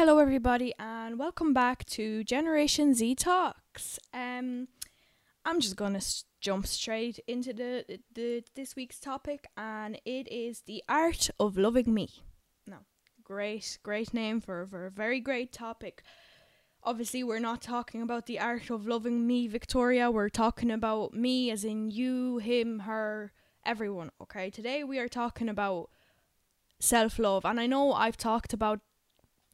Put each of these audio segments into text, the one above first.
Hello, everybody, and welcome back to Generation Z Talks. Um, I'm just gonna s- jump straight into the, the this week's topic, and it is the art of loving me. Now, great, great name for for a very great topic. Obviously, we're not talking about the art of loving me, Victoria. We're talking about me, as in you, him, her, everyone. Okay, today we are talking about self love, and I know I've talked about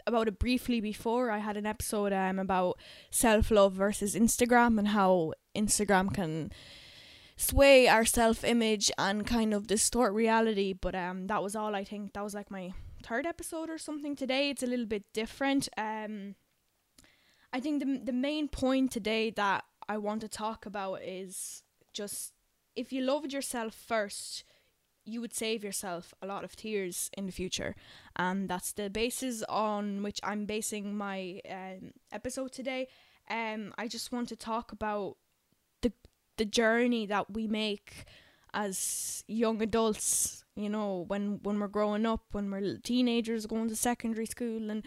about it briefly before. I had an episode um about self love versus Instagram and how Instagram can sway our self image and kind of distort reality. But um that was all I think. That was like my third episode or something today. It's a little bit different. Um I think the the main point today that I want to talk about is just if you loved yourself first, you would save yourself a lot of tears in the future and that's the basis on which I'm basing my um, episode today. Um, I just want to talk about the the journey that we make as young adults. You know, when when we're growing up, when we're teenagers going to secondary school, and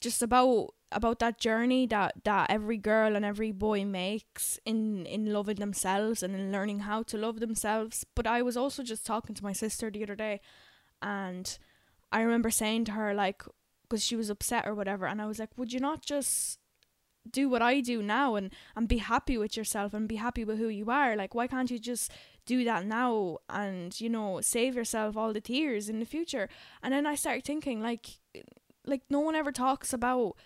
just about about that journey that that every girl and every boy makes in in loving themselves and in learning how to love themselves. But I was also just talking to my sister the other day, and I remember saying to her like because she was upset or whatever and I was like would you not just do what I do now and and be happy with yourself and be happy with who you are like why can't you just do that now and you know save yourself all the tears in the future and then I started thinking like like no one ever talks about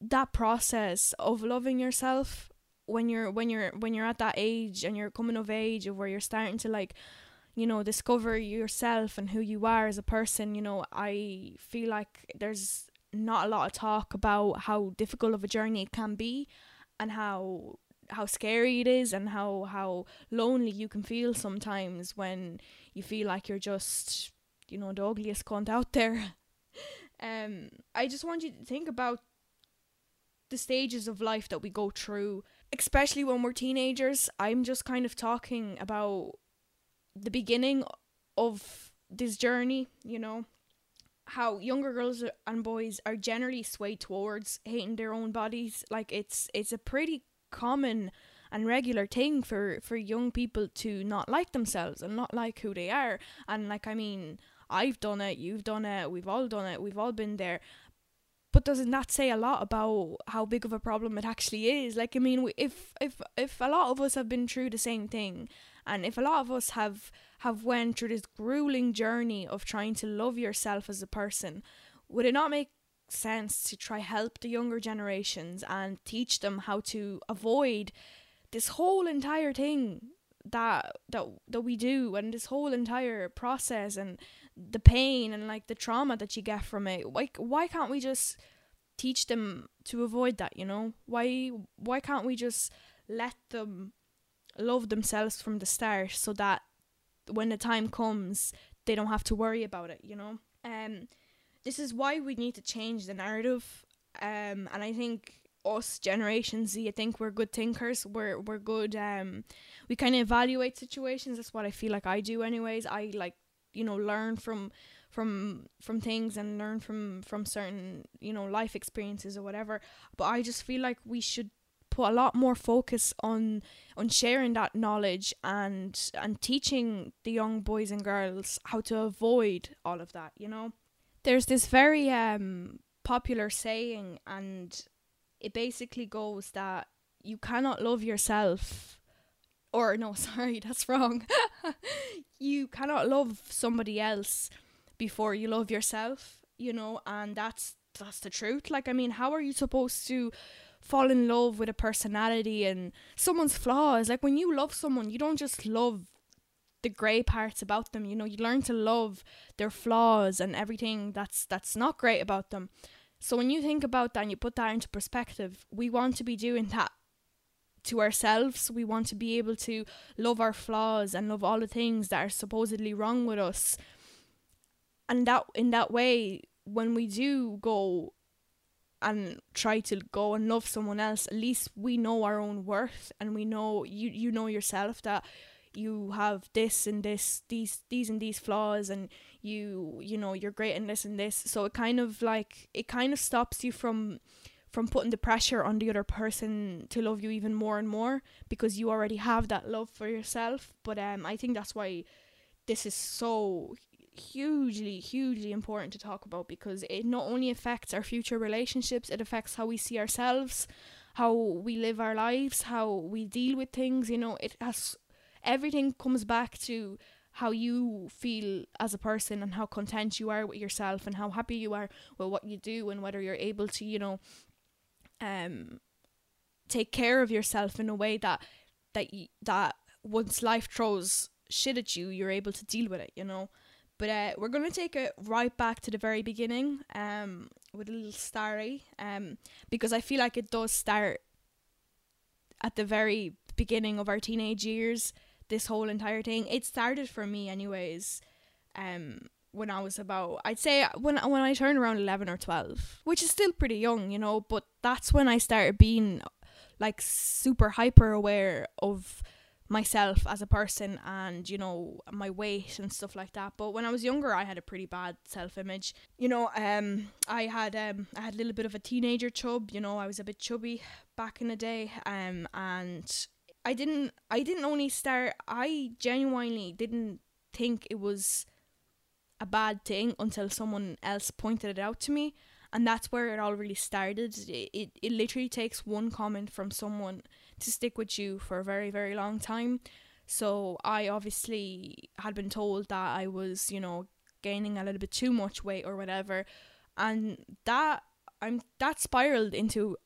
that process of loving yourself when you're when you're when you're at that age and you're coming of age of where you're starting to like you know discover yourself and who you are as a person you know i feel like there's not a lot of talk about how difficult of a journey it can be and how how scary it is and how how lonely you can feel sometimes when you feel like you're just you know the ugliest cunt out there. Um i just want you to think about the stages of life that we go through especially when we're teenagers i'm just kind of talking about the beginning of this journey, you know, how younger girls and boys are generally swayed towards hating their own bodies. Like it's it's a pretty common and regular thing for for young people to not like themselves and not like who they are. And like I mean, I've done it, you've done it, we've all done it, we've all been there. But doesn't that say a lot about how big of a problem it actually is? Like I mean, if if if a lot of us have been through the same thing and if a lot of us have have went through this grueling journey of trying to love yourself as a person would it not make sense to try help the younger generations and teach them how to avoid this whole entire thing that that that we do and this whole entire process and the pain and like the trauma that you get from it why why can't we just teach them to avoid that you know? Why why can't we just let them love themselves from the start so that when the time comes they don't have to worry about it you know? Um this is why we need to change the narrative um and i think us generation z i think we're good thinkers we're we're good um we kind of evaluate situations that's what i feel like i do anyways i like you know learn from from from things and learn from from certain you know life experiences or whatever. But i just feel like we should put a lot more focus on on sharing that knowledge and and teaching the young boys and girls how to avoid all of that you know? There's this very um popular saying and it basically goes that you cannot love yourself or no sorry that's wrong you cannot love somebody else before you love yourself you know and that's that's the truth like i mean how are you supposed to fall in love with a personality and someone's flaws. Like when you love someone, you don't just love the grey parts about them. You know, you learn to love their flaws and everything that's that's not great about them. So when you think about that and you put that into perspective, we want to be doing that to ourselves. We want to be able to love our flaws and love all the things that are supposedly wrong with us. And that in that way, when we do go and try to go and love someone else, at least we know our own worth and we know you you know yourself that you have this and this these these and these flaws and you you know you're great in this and this so it kind of like it kind of stops you from from putting the pressure on the other person to love you even more and more because you already have that love for yourself. But um I think that's why this is so hugely hugely important to talk about because it not only affects our future relationships it affects how we see ourselves how we live our lives how we deal with things you know it has everything comes back to how you feel as a person and how content you are with yourself and how happy you are with what you do and whether you're able to you know um take care of yourself in a way that that that once life throws shit at you you're able to deal with it you know but uh, we're going to take it right back to the very beginning um, with a little starry um, because I feel like it does start at the very beginning of our teenage years. This whole entire thing. It started for me, anyways. Um, when I was about, I'd say when when I turned around eleven or twelve, which is still pretty young, you know. But that's when I started being like super hyper aware of myself as a person and you know my weight and stuff like that but when i was younger i had a pretty bad self-image you know um i had um i had a little bit of a teenager chub you know i was a bit chubby back in the day um and i didn't i didn't only start i genuinely didn't think it was a bad thing until someone else pointed it out to me and that's where it all really started it, it, it literally takes one comment from someone to stick with you for a very, very long time. So I obviously had been told that I was, you know, gaining a little bit too much weight or whatever. And that I'm that spiraled into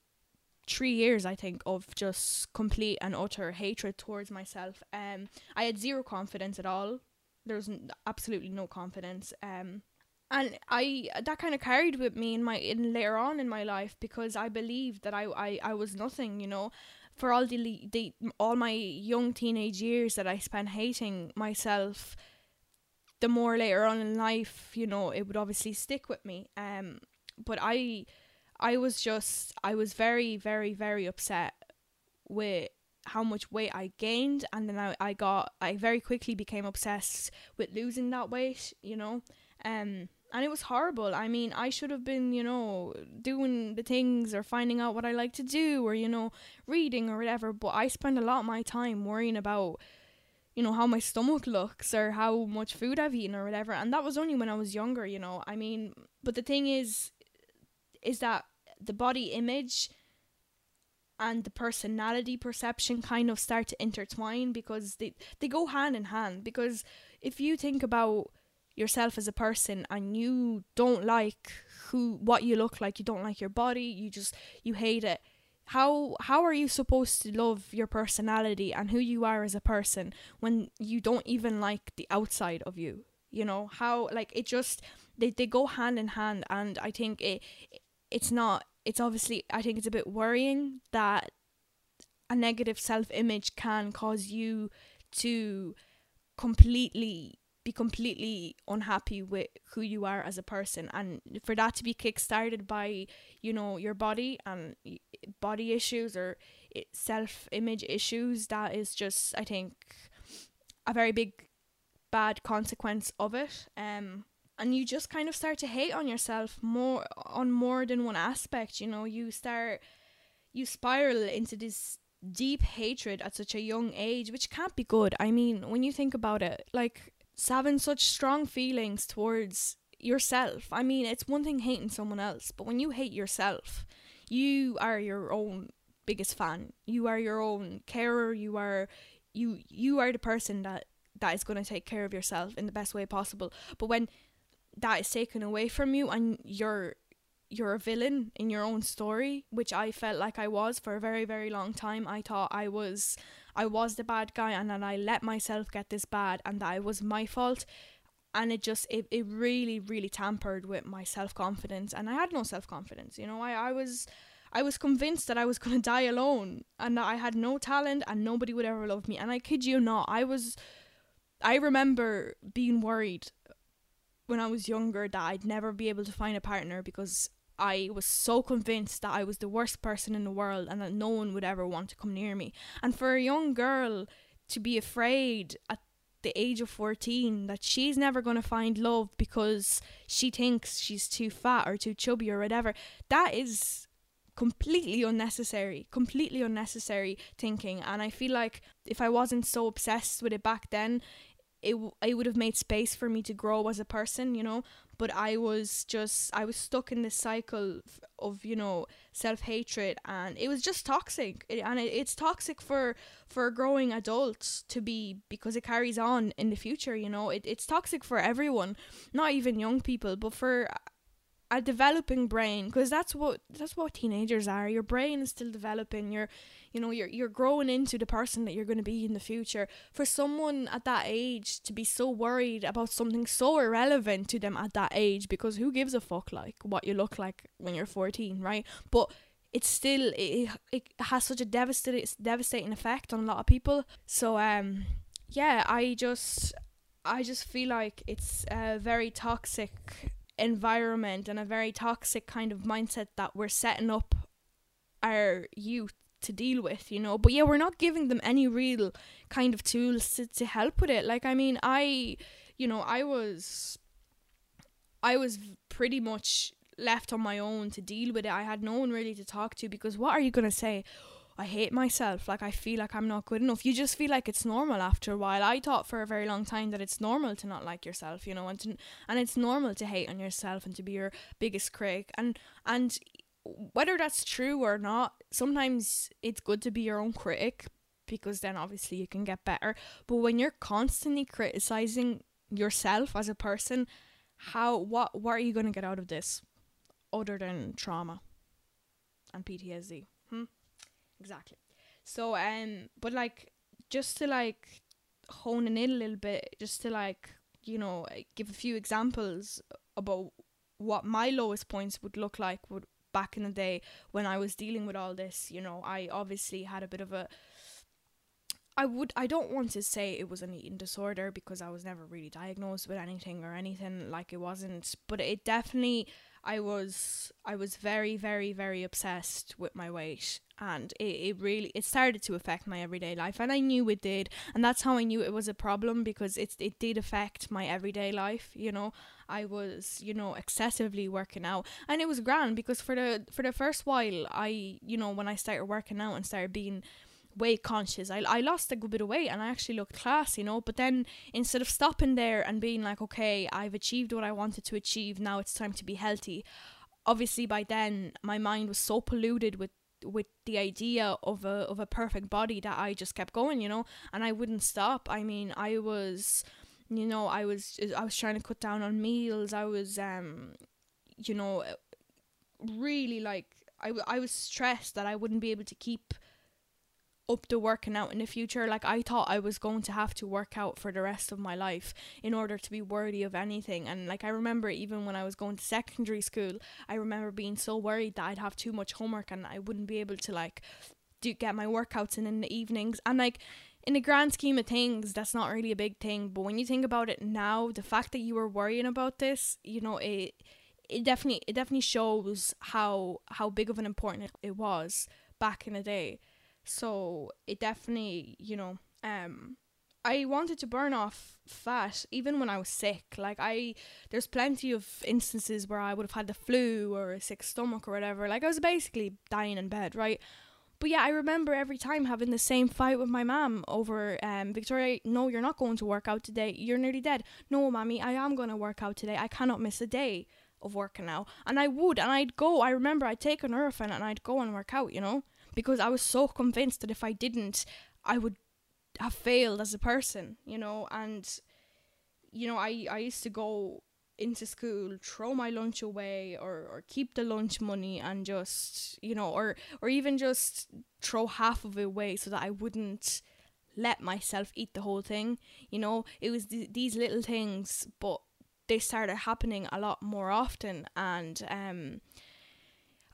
three years I think of just complete and utter hatred towards myself. Um I had zero confidence at all. There was absolutely no confidence. Um and I that kind of carried with me in my in later on in my life because I believed that I, I, I was nothing, you know for all the, the all my young teenage years that I spent hating myself, the more later on in life, you know, it would obviously stick with me. Um, but I, I was just, I was very, very, very upset with how much weight I gained, and then I, I got, I very quickly became obsessed with losing that weight, you know, um and it was horrible. I mean, I should have been, you know, doing the things or finding out what I like to do or, you know, reading or whatever. But I spend a lot of my time worrying about, you know, how my stomach looks or how much food I've eaten or whatever. And that was only when I was younger, you know. I mean, but the thing is, is that the body image and the personality perception kind of start to intertwine because they, they go hand in hand. Because if you think about, yourself as a person and you don't like who what you look like you don't like your body you just you hate it how how are you supposed to love your personality and who you are as a person when you don't even like the outside of you you know how like it just they, they go hand in hand and i think it it's not it's obviously i think it's a bit worrying that a negative self-image can cause you to completely be completely unhappy with who you are as a person. And for that to be kick-started by you know your body and body issues or self-image issues that is just i think a very big bad consequence of it. Um and you just kind of start to hate on yourself more on more than one aspect you know you start you spiral into this deep hatred at such a young age which can't be good i mean when you think about it like having such strong feelings towards yourself. I mean, it's one thing hating someone else, but when you hate yourself, you are your own biggest fan. You are your own carer. You are you you are the person that that is going to take care of yourself in the best way possible. But when that is taken away from you and you're you're a villain in your own story, which I felt like I was for a very very long time. I thought I was I was the bad guy and then I let myself get this bad and that it was my fault. And it just it, it really really tampered with my self-confidence and I had no self-confidence you know? I, I was I was convinced that I was going to die alone and that I had no talent and nobody would ever love me. And I kid you not I was I remember being worried when I was younger that I'd never be able to find a partner because I was so convinced that I was the worst person in the world and that no one would ever want to come near me. And for a young girl to be afraid at the age of 14 that she's never going to find love because she thinks she's too fat or too chubby or whatever that is completely unnecessary completely unnecessary thinking and i feel like if i wasn't so obsessed with it back then it it would have made space for me to grow as a person, you know. But I was just I was stuck in this cycle of you know self hatred, and it was just toxic. It, and it, it's toxic for for growing adults to be because it carries on in the future. You know, it, it's toxic for everyone, not even young people, but for a developing brain because that's what that's what teenagers are. Your brain is still developing. You're you know you're you're growing into the person that you're going to be in the future. For someone at that age to be so worried about something so irrelevant to them at that age because who gives a fuck like what you look like when you're 14 right? But it's still it, it has such a devastating devastating effect on a lot of people. So um yeah i just i just feel like it's a very toxic environment and a very toxic kind of mindset that we're setting up our youth to deal with, you know. But yeah, we're not giving them any real kind of tools to, to help with it. Like, I mean, I, you know, I was, I was pretty much left on my own to deal with it. I had no one really to talk to because what are you gonna say? I hate myself. Like I feel like I'm not good enough. You just feel like it's normal after a while. I thought for a very long time that it's normal to not like yourself, you know, and to, and it's normal to hate on yourself and to be your biggest critic. And and whether that's true or not, sometimes it's good to be your own critic because then obviously you can get better. But when you're constantly criticizing yourself as a person, how what what are you going to get out of this other than trauma and PTSD? Exactly. So um but like just to like hone in a little bit, just to like, you know, give a few examples about what my lowest points would look like would back in the day when I was dealing with all this, you know, I obviously had a bit of a I would I don't want to say it was an eating disorder because I was never really diagnosed with anything or anything like it wasn't, but it definitely I was I was very very very obsessed with my weight and it, it really it started to affect my everyday life and I knew it did and that's how I knew it was a problem because it it did affect my everyday life you know I was you know excessively working out and it was grand because for the for the first while I you know when I started working out and started being weight conscious. I, I lost a good bit of weight and I actually looked class, you know. But then instead of stopping there and being like, okay, I've achieved what I wanted to achieve, now it's time to be healthy. Obviously, by then my mind was so polluted with with the idea of a of a perfect body that I just kept going, you know, and I wouldn't stop. I mean, I was, you know, I was I was trying to cut down on meals. I was, um, you know, really like I, I was stressed that I wouldn't be able to keep up to working out in the future. Like I thought I was going to have to work out for the rest of my life in order to be worthy of anything. And like I remember even when I was going to secondary school, I remember being so worried that I'd have too much homework and I wouldn't be able to like do get my workouts in in the evenings. And like in the grand scheme of things, that's not really a big thing. But when you think about it now, the fact that you were worrying about this, you know, it it definitely it definitely shows how how big of an important it was back in the day so it definitely, you know, um I wanted to burn off fat even when I was sick. Like I there's plenty of instances where I would have had the flu or a sick stomach or whatever. Like I was basically dying in bed, right? But yeah, I remember every time having the same fight with my mom over um Victoria, no, you're not going to work out today. You're nearly dead. No, mommy, I am going to work out today. I cannot miss a day of working now. And I would, and I'd go. I remember I'd take an Nurofen and I'd go and work out, you know? Because I was so convinced that if I didn't, I would have failed as a person, you know, and you know, I, I used to go into school, throw my lunch away or, or keep the lunch money and just you know, or or even just throw half of it away so that I wouldn't let myself eat the whole thing. You know, it was th- these little things, but they started happening a lot more often and um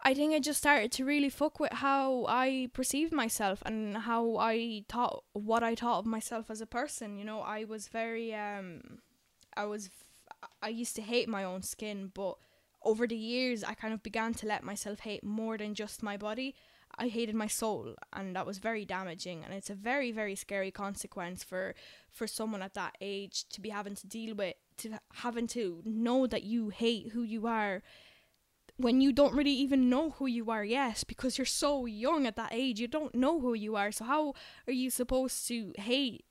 I think I just started to really fuck with how I perceived myself and how I thought what I thought of myself as a person. You know, I was very um I was I used to hate my own skin, but over the years I kind of began to let myself hate more than just my body I hated my soul and that was very damaging and it's a very very scary consequence for for someone at that age to be having to deal with to having to know that you hate who you are when you don't really even know who you are yet because you're so young at that age you don't know who you are. So how are you supposed to hate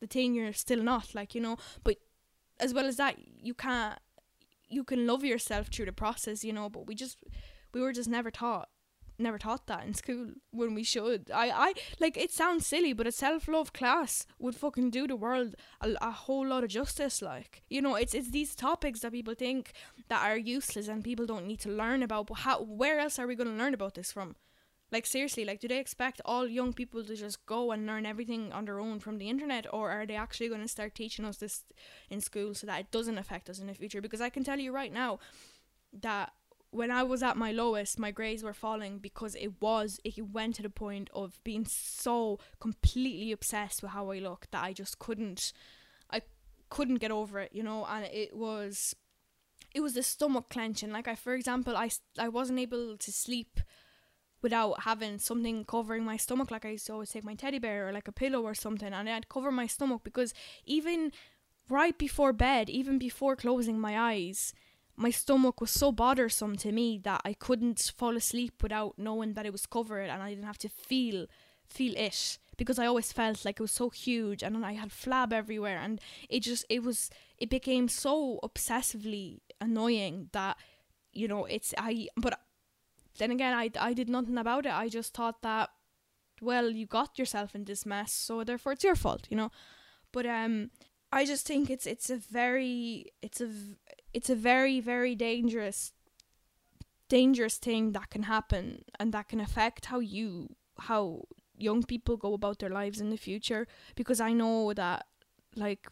the thing you're still not like you know? But as well as that you can't you can love yourself through the process you know? But we just we were just never taught never taught that in school when we should. I, I like it sounds silly, but a self love class would fucking do the world a, a whole lot of justice. Like you know, it's it's these topics that people think that are useless and people don't need to learn about. But how? Where else are we going to learn about this from? Like seriously, like do they expect all young people to just go and learn everything on their own from the internet, or are they actually going to start teaching us this in school so that it doesn't affect us in the future? Because I can tell you right now that when I was at my lowest, my grades were falling because it was it went to the point of being so completely obsessed with how I looked that I just couldn't I couldn't get over it, you know, and it was it was the stomach clenching. Like I for example, I I wasn't able to sleep without having something covering my stomach like I used to always take my teddy bear or like a pillow or something and I'd cover my stomach because even right before bed, even before closing my eyes, my stomach was so bothersome to me that I couldn't fall asleep without knowing that it was covered and I didn't have to feel feel it because I always felt like it was so huge and I had flab everywhere and it just it was it became so obsessively annoying that you know it's I but then again I I did nothing about it. I just thought that well you got yourself in this mess so therefore it's your fault you know? But um I just think it's it's a very it's a it's a very very dangerous dangerous thing that can happen and that can affect how you how young people go about their lives in the future because I know that like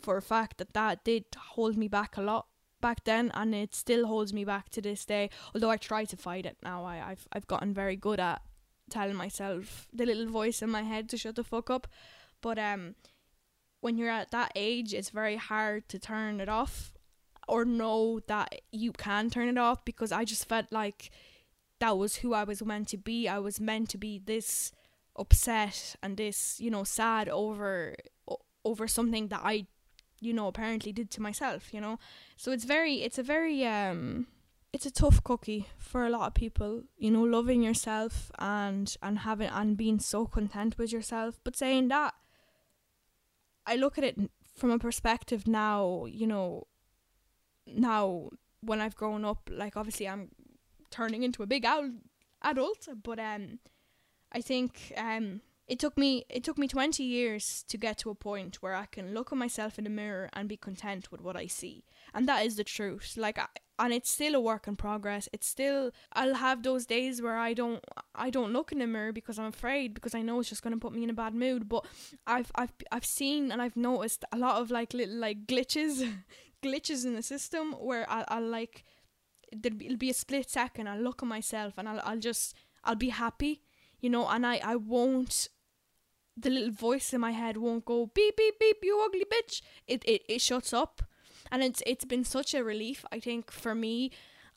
for a fact that that did hold me back a lot back then and it still holds me back to this day although I try to fight it now. I, I've I've gotten very good at telling myself the little voice in my head to shut the fuck up. But um when you're at that age, it's very hard to turn it off or know that you can turn it off because I just felt like that was who I was meant to be. I was meant to be this upset and this, you know, sad over over something that I, you know, apparently did to myself, you know. So it's very it's a very um it's a tough cookie for a lot of people, you know, loving yourself and and having and being so content with yourself. But saying that I look at it from a perspective now, you know, now when I've grown up, like obviously I'm turning into a big adult, but um, I think um, it took me it took me 20 years to get to a point where I can look at myself in the mirror and be content with what I see. And that is the truth. Like I, and it's still a work in progress. It's still I'll have those days where I don't I don't look in the mirror because I'm afraid because I know it's just going to put me in a bad mood, but I've I've I've seen and I've noticed a lot of like little like glitches glitches in the system where I I'll like there'll be a split second I'll look at myself and I'll I'll just I'll be happy you know, and I, I won't, the little voice in my head won't go beep, beep, beep, you ugly bitch. It, it, it shuts up. And it's, it's been such a relief, I think, for me.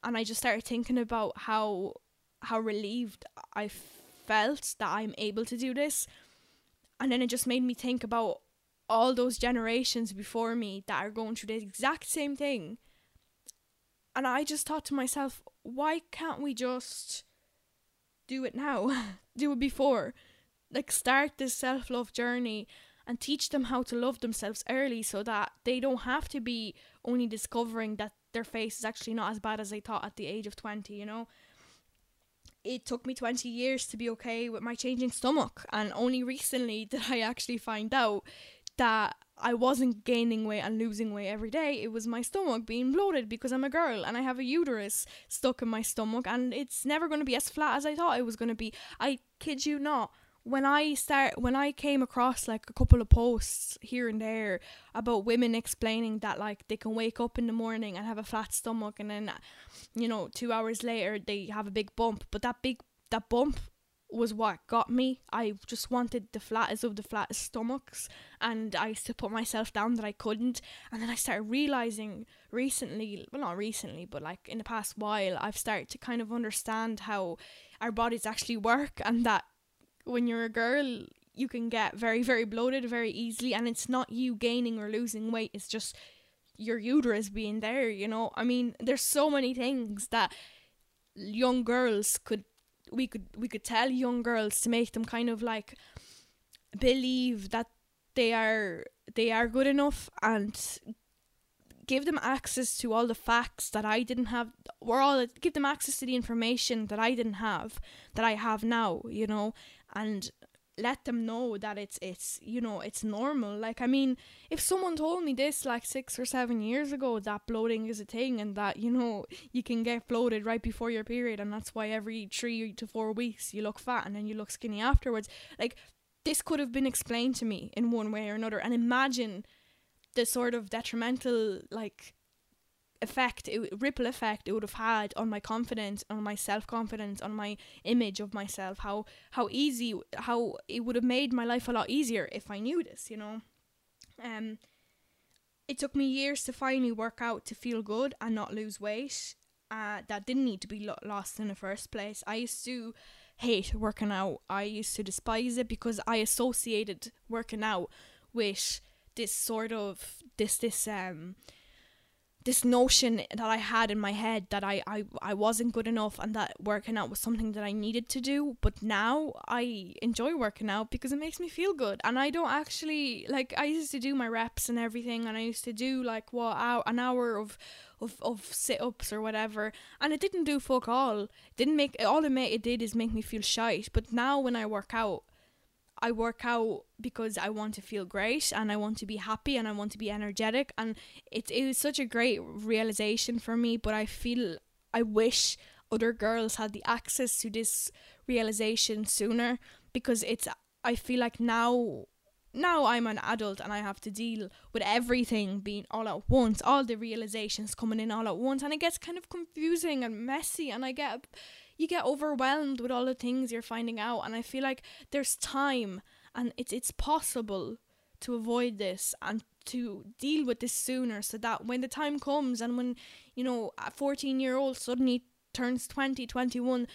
And I just started thinking about how, how relieved I felt that I'm able to do this. And then it just made me think about all those generations before me that are going through the exact same thing. And I just thought to myself, why can't we just do it now, do it before. Like, start this self love journey and teach them how to love themselves early so that they don't have to be only discovering that their face is actually not as bad as they thought at the age of 20, you know? It took me 20 years to be okay with my changing stomach, and only recently did I actually find out that I wasn't gaining weight and losing weight every day. It was my stomach being bloated because I'm a girl and I have a uterus stuck in my stomach and it's never going to be as flat as I thought it was going to be. I kid you not. When I start when I came across like a couple of posts here and there about women explaining that like they can wake up in the morning and have a flat stomach and then you know 2 hours later they have a big bump, but that big that bump was what got me. I just wanted the flattest of the flattest stomachs, and I used to put myself down that I couldn't. And then I started realizing recently, well, not recently, but like in the past while, I've started to kind of understand how our bodies actually work, and that when you're a girl, you can get very, very bloated very easily, and it's not you gaining or losing weight, it's just your uterus being there, you know. I mean, there's so many things that young girls could we could we could tell young girls to make them kind of like believe that they are they are good enough and give them access to all the facts that I didn't have or all give them access to the information that I didn't have that I have now, you know, and let them know that it's it's you know it's normal. Like i mean if someone told me this like 6 or 7 years ago that bloating is a thing and that you know you can get bloated right before your period and that's why every 3 to 4 weeks you look fat and then you look skinny afterwards like this could have been explained to me in one way or another. And imagine the sort of detrimental like effect, it, ripple effect it would have had on my confidence, on my self confidence, on my image of myself. How how easy, how it would have made my life a lot easier if I knew this. You know, um, it took me years to finally work out to feel good and not lose weight. Uh, that didn't need to be lo- lost in the first place. I used to hate working out. I used to despise it because I associated working out with this sort of this this um this notion that I had in my head that I, I, I wasn't good enough and that working out was something that I needed to do. But now I enjoy working out because it makes me feel good. And I don't actually like I used to do my reps and everything and I used to do like what hour, an hour of of, of sit ups or whatever and it didn't do fuck all. Didn't make all it made it did is make me feel shite. But now when I work out I work out because I want to feel great and I want to be happy and I want to be energetic. And it it was such a great realization for me but I feel I wish other girls had the access to this realization sooner because it's I feel like now now I'm an adult and I have to deal with everything being all at once, all the realizations coming in all at once, and it gets kind of confusing and messy, and I get you get overwhelmed with all the things you're finding out and I feel like there's time and it's it's possible to avoid this and to deal with this sooner so that when the time comes and when you know a 14 year old suddenly turns 20 21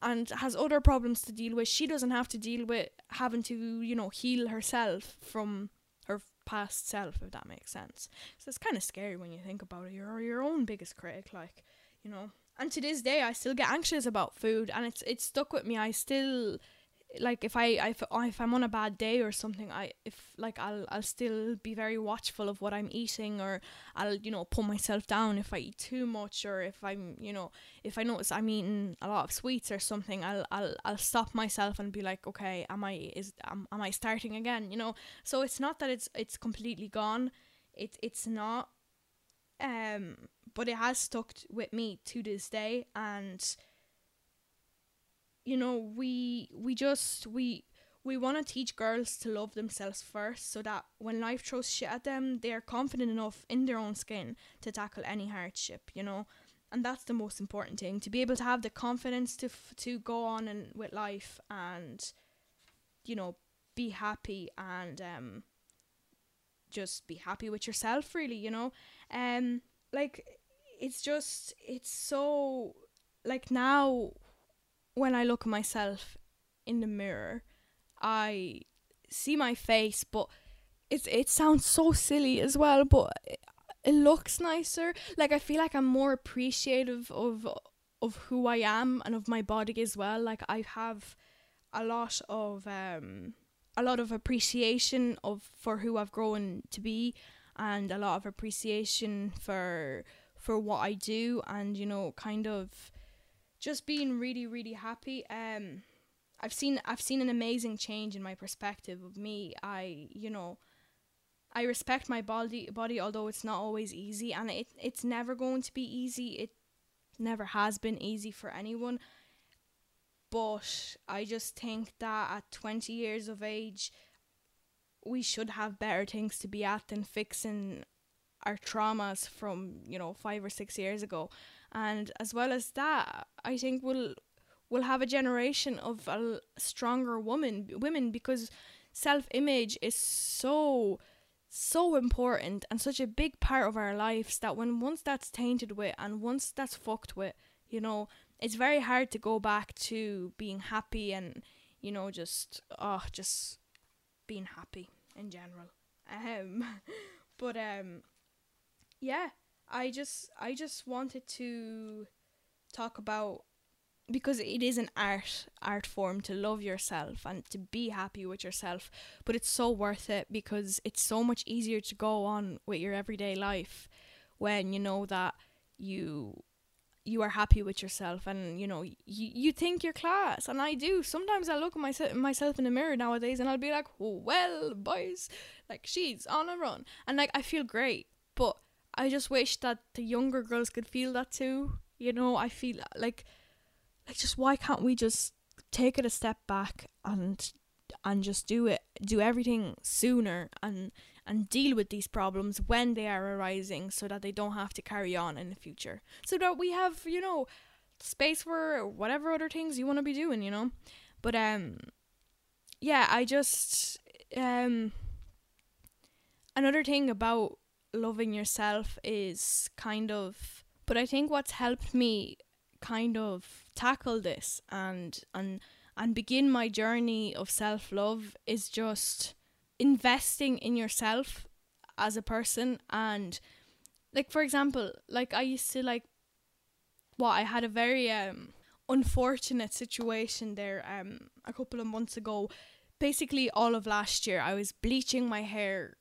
and has other problems to deal with she doesn't have to deal with having to you know heal herself from her past self if that makes sense. So it's kind of scary when you think about it. You're your own biggest critic like you know and to this day I still get anxious about food and it's it's stuck with me. I still like if I if, if I'm on a bad day or something I if like I'll I'll still be very watchful of what I'm eating or I'll you know pull myself down if I eat too much or if I'm you know if I notice I'm eating a lot of sweets or something I'll I'll I'll stop myself and be like okay am I is am, am I starting again? You know? So it's not that it's it's completely gone. It's it's not um but it has stuck with me to this day and you know we we just we we want to teach girls to love themselves first so that when life throws shit at them they're confident enough in their own skin to tackle any hardship you know? And that's the most important thing to be able to have the confidence to f- to go on and with life and you know be happy and um just be happy with yourself really you know? Um like it's just it's so like now when I look at myself in the mirror, I see my face, but it's it sounds so silly as well, but it, it looks nicer. Like I feel like I'm more appreciative of of who I am and of my body as well. Like I have a lot of um a lot of appreciation of for who I've grown to be and a lot of appreciation for for what I do and you know kind of just being really really happy. Um I've seen I've seen an amazing change in my perspective of me. I you know I respect my body body although it's not always easy and it it's never going to be easy. It never has been easy for anyone. But I just think that at 20 years of age we should have better things to be at than fixing our traumas from you know five or six years ago. And as well as that i think we'll we'll have a generation of a stronger woman women because self-image is so so important and such a big part of our lives that when once that's tainted with and once that's fucked with you know it's very hard to go back to being happy and you know just oh just being happy in general. Um but um yeah i just i just wanted to talk about because it is an art art form to love yourself and to be happy with yourself but it's so worth it because it's so much easier to go on with your everyday life when you know that you you are happy with yourself and you know you, you think you're class. And I do. Sometimes I look at myself myself in the mirror nowadays and I'll be like well boys like she's on a run. And like I feel great but I just wish that the younger girls could feel that too. You know I feel like like just why can't we just take it a step back and and just do it do everything sooner and and deal with these problems when they are arising so that they don't have to carry on in the future. So that we have you know space for whatever other things you want to be doing you know? But um yeah i just um another thing about loving yourself is kind of but i think what's helped me kind of tackle this and and and begin my journey of self-love is just investing in yourself as a person and like for example like I used to like what I had a very um unfortunate situation there um a couple of months ago. Basically all of last year I was bleaching my hair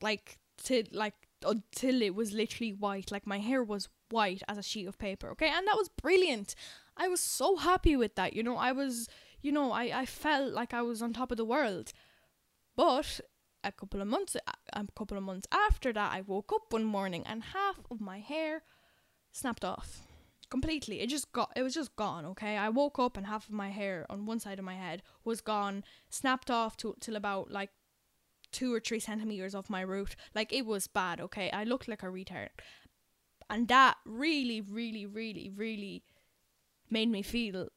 like to like uh, until it was literally white like my hair was white as a sheet of paper okay? And that was brilliant. I was so happy with that you know? I was you know I I felt like I was on top of the world. But a couple of months a couple of months after that I woke up one morning and half of my hair snapped off completely. It just got it was just gone okay? I woke up and half of my hair on one side of my head was gone snapped off to till about like two or three centimeters off my root like it was bad okay? I looked like a retard. And that really really really really made me feel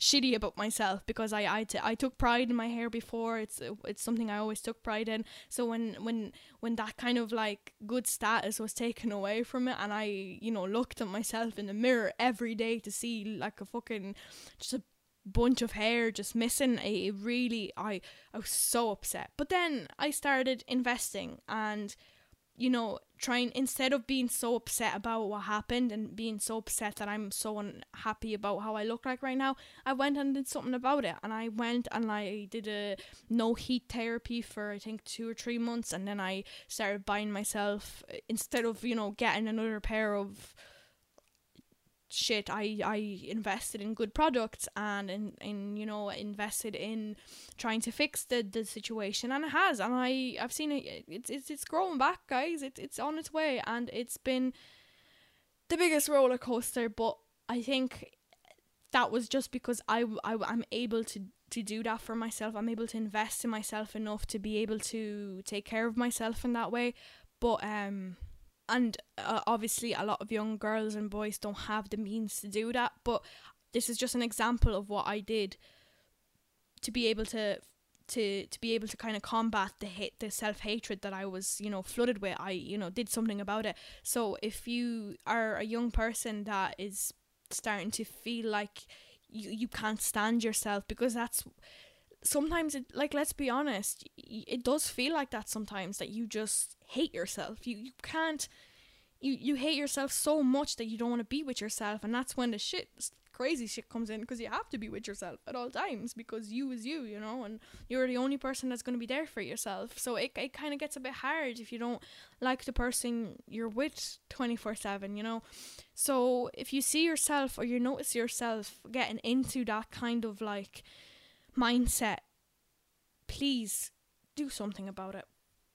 shitty about myself because I I, t- I took pride in my hair before. It's it's something I always took pride in. So when when when that kind of like good status was taken away from it and I you know looked at myself in the mirror every day to see like a fucking just a bunch of hair just missing. It really I I was so upset. But then I started investing and you know, trying instead of being so upset about what happened and being so upset that I'm so unhappy about how I look like right now, I went and did something about it. And I went and I did a no heat therapy for I think two or three months, and then I started buying myself instead of you know getting another pair of shit I I invested in good products and in, in you know invested in trying to fix the, the situation and it has and I I've seen it it's it's it's growing back guys it's it's on its way and it's been the biggest roller coaster but I think that was just because I, I I'm able to to do that for myself I'm able to invest in myself enough to be able to take care of myself in that way but um and uh, obviously a lot of young girls and boys don't have the means to do that but this is just an example of what I did to be able to to to be able to kind of combat the hate the self-hatred that I was you know flooded with. I you know did something about it. So if you are a young person that is starting to feel like you you can't stand yourself because that's sometimes it like let's be honest it does feel like that sometimes that you just hate yourself. You you can't you you hate yourself so much that you don't want to be with yourself and that's when the shit crazy shit comes in because you have to be with yourself at all times because you is you you know and you're the only person that's going to be there for yourself. So it, it kind of gets a bit hard if you don't like the person you're with 24/7 you know? So if you see yourself or you notice yourself getting into that kind of like mindset, please do something about it.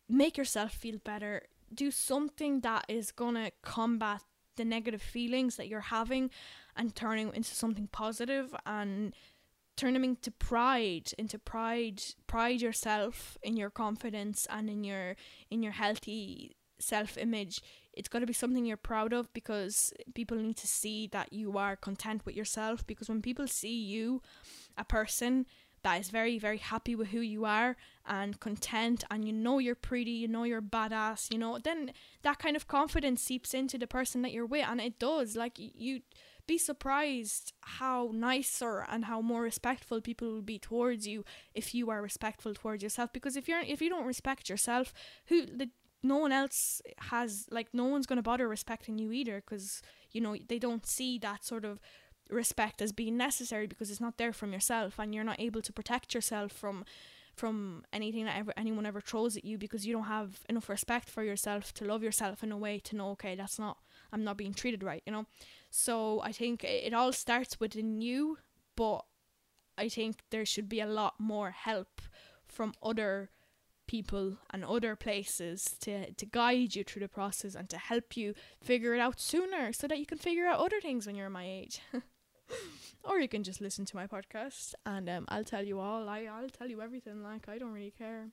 Make yourself feel better. Do something that is gonna combat the negative feelings that you're having and turning into something positive and turn them into pride into pride pride yourself in your confidence and in your in your healthy self image. It's got to be something you're proud of because people need to see that you are content with yourself. Because when people see you, a person that is very, very happy with who you are and content, and you know you're pretty, you know you're badass, you know, then that kind of confidence seeps into the person that you're with. And it does. Like, you'd be surprised how nicer and how more respectful people will be towards you if you are respectful towards yourself because if you're if you don't respect yourself who the no one else has like no one's going to bother respecting you either because you know they don't see that sort of respect as being necessary because it's not there from yourself and you're not able to protect yourself from from anything that ever anyone ever throws at you because you don't have enough respect for yourself to love yourself in a way to know okay that's not I'm not being treated right you know so I think it all starts within you but I think there should be a lot more help from other people and other places to, to guide you through the process and to help you figure it out sooner so that you can figure out other things when you're my age. or you can just listen to my podcast and um, I'll tell you all. I, I'll tell you everything. Like, I don't really care.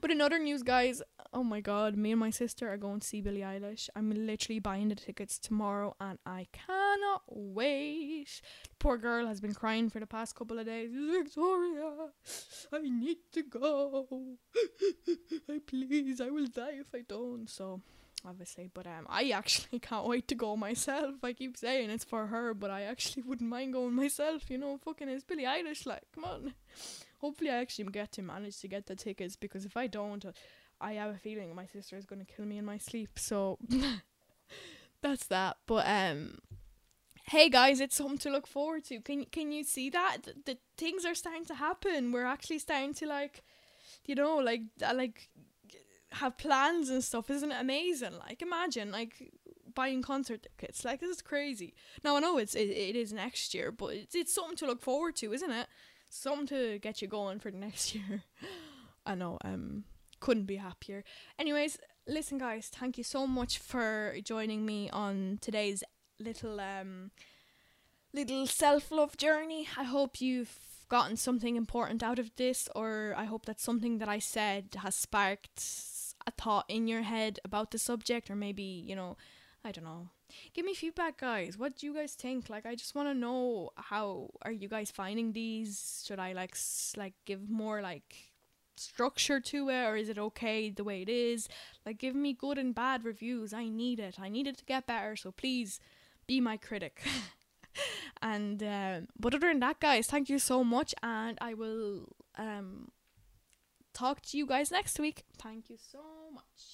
But in other news, guys, oh my god, me and my sister are going to see Billie Eilish. I'm literally buying the tickets tomorrow and I cannot wait. The poor girl has been crying for the past couple of days. Victoria, I need to go. I please, I will die if I don't. So obviously. But um, I actually can't wait to go myself. I keep saying it's for her, but I actually wouldn't mind going myself. You know, fucking it's Billie Eilish. Like, come on. Hopefully, I actually get to manage to get the tickets because if I don't, I have a feeling my sister is gonna kill me in my sleep. So that's that. But um. Hey guys, it's something to look forward to. Can can you see that the, the things are starting to happen? We're actually starting to like, you know, like uh, like have plans and stuff isn't it amazing. Like imagine like buying concert tickets. Like this is crazy. Now i know it's it, it is next year but it's, it's something to look forward to isn't it? Something to get you going for the next year. I know um couldn't be happier. Anyways listen guys thank you so much for joining me on today's little um little self-love journey. I hope you've gotten something important out of this or i hope that something that i said has sparked a thought in your head about the subject or maybe you know i don't know. Give me feedback guys. What do you guys think? Like i just want to know how are you guys finding these? Should i like s- like give more like structure to it or is it okay the way it is? Like give me good and bad reviews. I need it. I need it to get better so please be my critic. And um, but other than that guys thank you so much and i will um talk to you guys next week. Thank you so much.